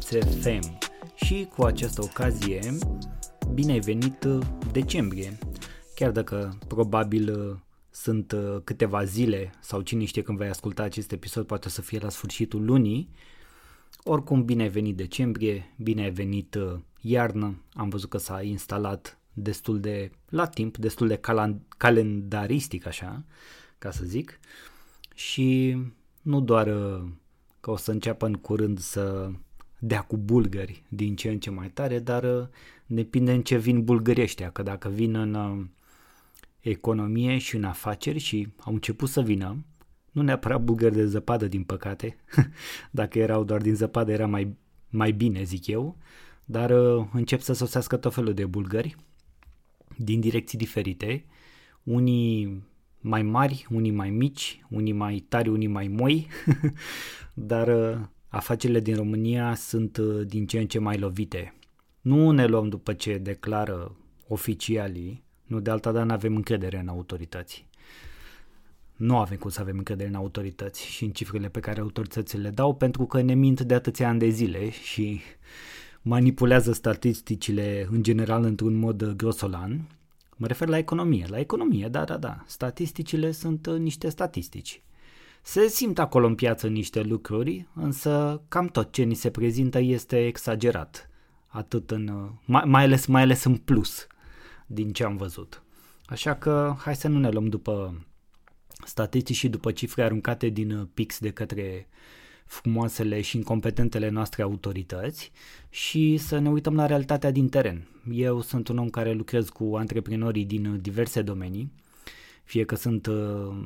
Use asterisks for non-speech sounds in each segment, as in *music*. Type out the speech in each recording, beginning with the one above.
Finanțe FEM. Și cu această ocazie, bine ai venit uh, decembrie. Chiar dacă probabil uh, sunt uh, câteva zile sau cine știe când vei asculta acest episod, poate să fie la sfârșitul lunii. Oricum, bine ai venit decembrie, bine ai venit iarnă. Am văzut că s-a instalat destul de la timp, destul de cal- calendaristic așa, ca să zic. Și nu doar uh, că o să înceapă în curând să dea cu bulgări din ce în ce mai tare, dar uh, depinde în ce vin bulgării ăștia, că dacă vin în uh, economie și în afaceri și au început să vină, nu neapărat bulgări de zăpadă din păcate, *laughs* dacă erau doar din zăpadă era mai, mai bine zic eu, dar încep să sosească tot felul de bulgări din direcții diferite, unii mai mari, unii mai mici, unii mai tari, unii mai moi, *laughs* dar uh, afacerile din România sunt uh, din ce în ce mai lovite. Nu ne luăm după ce declară oficialii, nu de alta, dar nu avem încredere în autorități. Nu avem cum să avem încredere în autorități și în cifrele pe care autoritățile le dau pentru că ne mint de atâția ani de zile și manipulează statisticile în general într-un mod grosolan. Mă refer la economie. La economie, da, da, da. Statisticile sunt uh, niște statistici. Se simt acolo în piață niște lucruri, însă cam tot ce ni se prezintă este exagerat. Atât în, uh, mai, mai, ales, mai ales în plus din ce am văzut. Așa că hai să nu ne luăm după statistici și după cifre aruncate din uh, pix de către frumoasele și incompetentele noastre autorități și să ne uităm la realitatea din teren. Eu sunt un om care lucrez cu antreprenorii din diverse domenii, fie că sunt uh,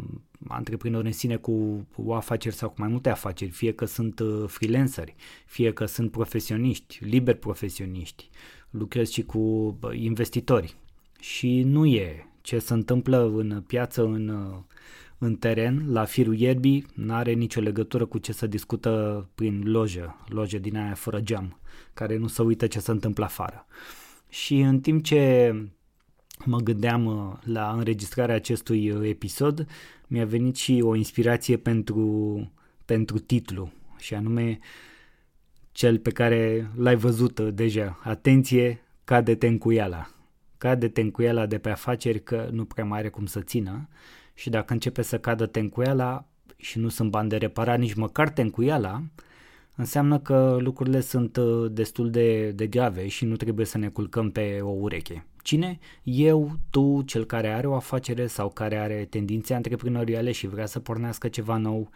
antreprenori în sine cu o afaceri sau cu mai multe afaceri, fie că sunt uh, freelanceri, fie că sunt profesioniști, liberi profesioniști, lucrez și cu uh, investitori. Și nu e ce se întâmplă în piață, în uh, în teren, la firul ierbii, nu are nicio legătură cu ce se discută prin lojă, lojă din aia fără geam, care nu se uită ce se întâmplă afară. Și în timp ce mă gândeam uh, la înregistrarea acestui uh, episod, mi-a venit și o inspirație pentru, pentru titlu, și anume cel pe care l-ai văzut uh, deja. Atenție, cade-te în cuiala. Cade-te în cuiala de pe afaceri că nu prea mai are cum să țină și dacă începe să cadă tencuiala și nu sunt bani de reparat nici măcar tencuiala, înseamnă că lucrurile sunt uh, destul de, de grave și nu trebuie să ne culcăm pe o ureche. Cine? Eu, tu, cel care are o afacere sau care are tendințe antreprenoriale și vrea să pornească ceva nou,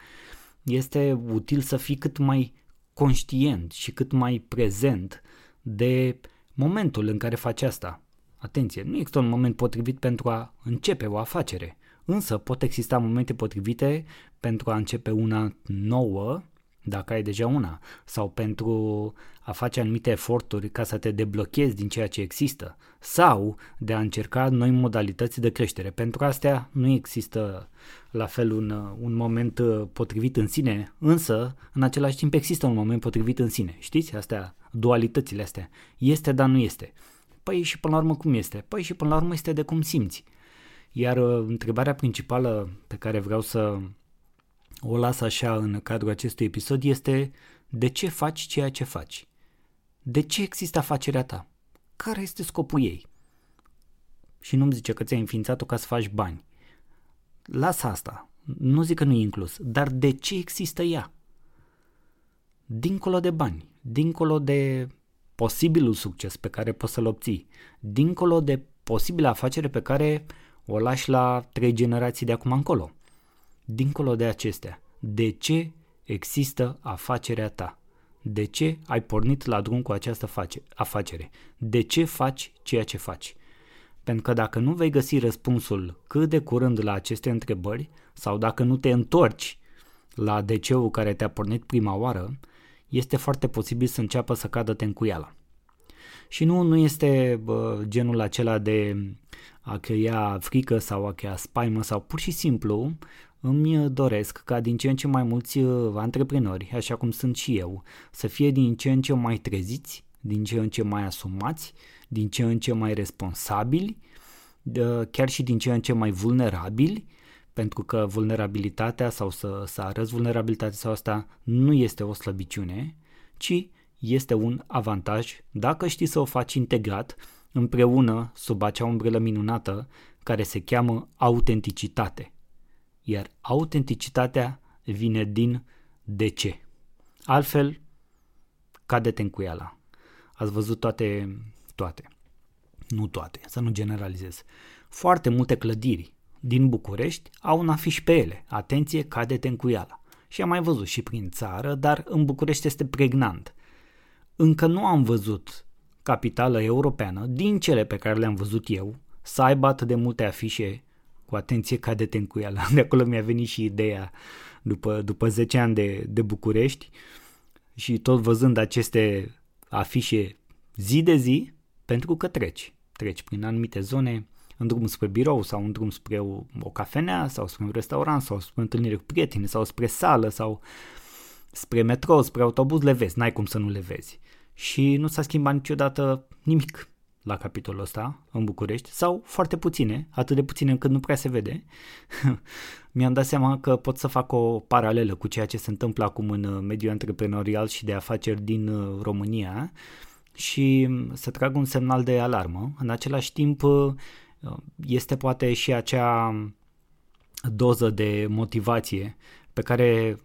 este util să fii cât mai conștient și cât mai prezent de momentul în care faci asta. Atenție, nu există un moment potrivit pentru a începe o afacere. Însă pot exista momente potrivite pentru a începe una nouă, dacă ai deja una, sau pentru a face anumite eforturi ca să te deblochezi din ceea ce există, sau de a încerca noi modalități de creștere. Pentru astea nu există la fel un, un moment potrivit în sine, însă în același timp există un moment potrivit în sine. Știți? Astea, dualitățile astea. Este, dar nu este. Păi și până la urmă cum este? Păi și până la urmă este de cum simți. Iar uh, întrebarea principală pe care vreau să o las așa în cadrul acestui episod este de ce faci ceea ce faci? De ce există afacerea ta? Care este scopul ei? Și nu-mi zice că ți-ai înființat-o ca să faci bani. Lasă asta. Nu zic că nu e inclus. Dar de ce există ea? Dincolo de bani, dincolo de posibilul succes pe care poți să-l obții, dincolo de posibilă afacere pe care o lași la trei generații de acum încolo. Dincolo de acestea, de ce există afacerea ta? De ce ai pornit la drum cu această afacere? De ce faci ceea ce faci? Pentru că dacă nu vei găsi răspunsul cât de curând la aceste întrebări sau dacă nu te întorci la DC-ul care te-a pornit prima oară, este foarte posibil să înceapă să cadă tencuiala. Și nu, nu este bă, genul acela de a crea frică sau a crea spaimă sau pur și simplu îmi doresc ca din ce în ce mai mulți uh, antreprenori, așa cum sunt și eu, să fie din ce în ce mai treziți, din ce în ce mai asumați, din ce în ce mai responsabili, chiar și din ce în ce mai vulnerabili, pentru că vulnerabilitatea sau să, să arăți vulnerabilitatea sau asta nu este o slăbiciune, ci este un avantaj dacă știi să o faci integrat împreună sub acea umbrelă minunată care se cheamă autenticitate. Iar autenticitatea vine din de ce. Altfel, cade-te în cuiala. Ați văzut toate, toate. Nu toate, să nu generalizez. Foarte multe clădiri din București au un afiș pe ele. Atenție, cade-te în cuiala. Și am mai văzut și prin țară, dar în București este pregnant. Încă nu am văzut capitală europeană, din cele pe care le-am văzut eu, să aibă atât de multe afișe cu atenție cade-te în cuiala. *laughs* De acolo mi-a venit și ideea după, după 10 ani de, de București și tot văzând aceste afișe zi de zi, pentru că treci. Treci prin anumite zone, în drum spre birou sau în drum spre o, o cafenea sau spre un restaurant sau spre întâlnire cu prieteni sau spre sală sau spre metrou, spre autobuz, le vezi, n-ai cum să nu le vezi. Și nu s-a schimbat niciodată nimic la capitolul ăsta în București sau foarte puține, atât de puține încât nu prea se vede. *laughs* Mi-am dat seama că pot să fac o paralelă cu ceea ce se întâmplă acum în mediul antreprenorial și de afaceri din uh, România și să trag un semnal de alarmă. În același timp uh, este poate și acea doză de motivație pe care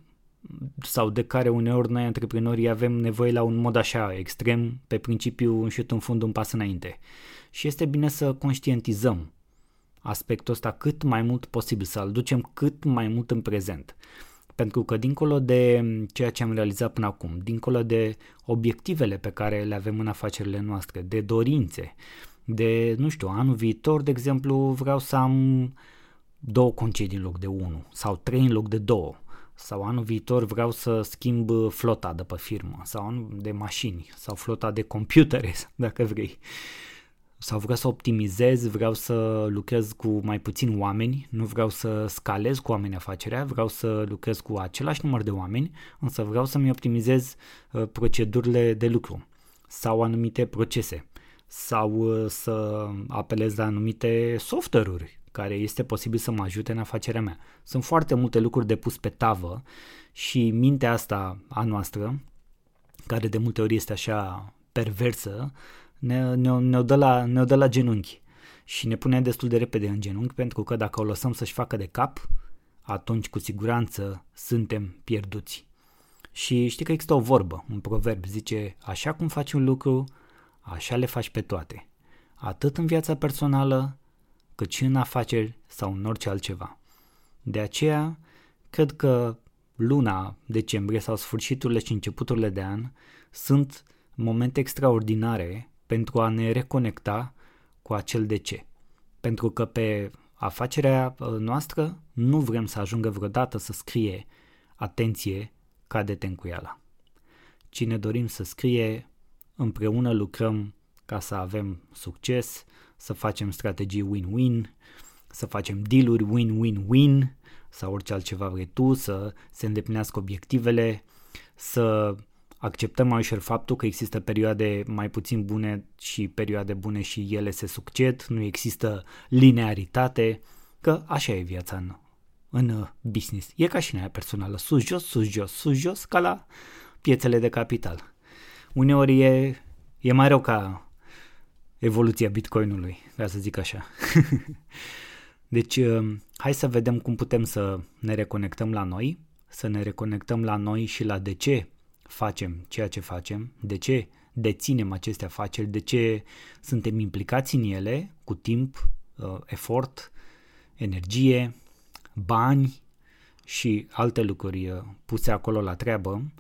sau de care uneori noi antreprenorii avem nevoie la un mod așa extrem, pe principiu un șut în fund, un pas înainte. Și este bine să conștientizăm aspectul ăsta cât mai mult posibil, să-l ducem cât mai mult în prezent. Pentru că dincolo de ceea ce am realizat până acum, dincolo de obiectivele pe care le avem în afacerile noastre, de dorințe, de, nu știu, anul viitor, de exemplu, vreau să am două concedii în loc de unul sau trei în loc de două sau anul viitor vreau să schimb flota de pe firmă sau de mașini sau flota de computere, *laughs* dacă vrei. Sau vreau să optimizez, vreau să lucrez cu mai puțini oameni, nu vreau să scalez cu oameni afacerea, vreau să lucrez cu același număr de oameni, însă vreau să-mi optimizez uh, procedurile de lucru sau anumite procese sau uh, să apelez la anumite software-uri care este posibil să mă ajute în afacerea mea. Sunt foarte multe lucruri de pus pe tavă și mintea asta a noastră, care de multe ori este așa perversă, ne, ne, ne-o, dă la, ne-o dă la genunchi și ne pune destul de repede în genunchi pentru că dacă o lăsăm să-și facă de cap, atunci cu siguranță suntem pierduți. Și știi că există o vorbă, un proverb, zice, așa cum faci un lucru, așa le faci pe toate. Atât în viața personală, cât și în afaceri sau în orice altceva. De aceea, cred că luna decembrie sau sfârșiturile și începuturile de an sunt momente extraordinare pentru a ne reconecta cu acel de ce. Pentru că pe afacerea uh, noastră nu vrem să ajungă vreodată să scrie atenție, cade-te în cuiala. Cine dorim să scrie, împreună lucrăm ca să avem succes, să facem strategii win-win, să facem dealuri win-win-win sau orice altceva vrei tu, să se îndeplinească obiectivele, să acceptăm mai ușor faptul că există perioade mai puțin bune și perioade bune și ele se succed, nu există linearitate, că așa e viața în, în business. E ca și în aia personală, sus-jos, sus-jos, sus-jos, ca la piețele de capital. Uneori e, e mai rău ca evoluția Bitcoinului, ca să zic așa. *laughs* deci, uh, hai să vedem cum putem să ne reconectăm la noi, să ne reconectăm la noi și la de ce facem ceea ce facem, de ce deținem aceste afaceri, de ce suntem implicați în ele cu timp, uh, efort, energie, bani și alte lucruri uh, puse acolo la treabă.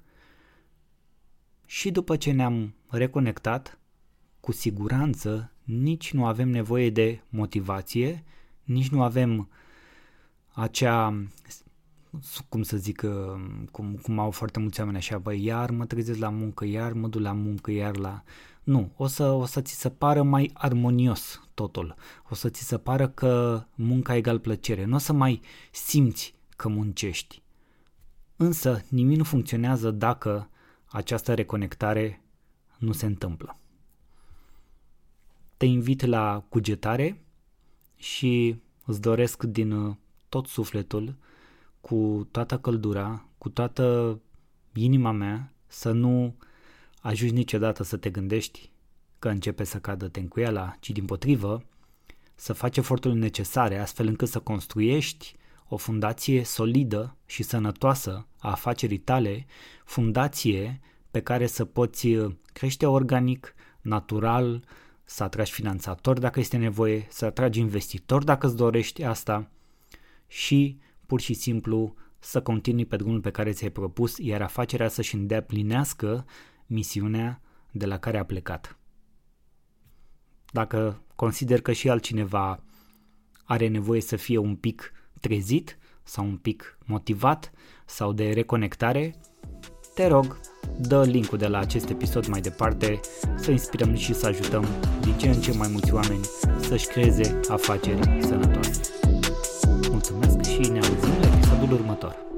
Și după ce ne-am reconectat, cu siguranță nici nu avem nevoie de motivație, nici nu avem acea, cum să zic, cum, cum au foarte mulți oameni așa, băi, iar mă trezesc la muncă, iar mă duc la muncă, iar la... Nu, o să, o să ți se pară mai armonios totul. O să ți se pară că munca egal plăcere. Nu o să mai simți că muncești. Însă nimic nu funcționează dacă această reconectare nu se întâmplă te invit la cugetare și îți doresc din uh, tot sufletul, cu toată căldura, cu toată inima mea, să nu ajungi niciodată să te gândești că începe să cadă tencuiala, ci din potrivă să faci eforturile necesare astfel încât să construiești o fundație solidă și sănătoasă a afacerii tale, fundație pe care să poți crește organic, natural, să atragi finanțatori dacă este nevoie, să atragi investitori dacă îți dorești asta și pur și simplu să continui pe drumul pe care ți-ai propus, iar afacerea să-și îndeplinească misiunea de la care a plecat. Dacă consider că și altcineva are nevoie să fie un pic trezit sau un pic motivat sau de reconectare, te rog, dă linkul de la acest episod mai departe să inspirăm și să ajutăm din ce în ce mai mulți oameni să-și creeze afaceri sănătoase. Mulțumesc și ne auzim la episodul următor.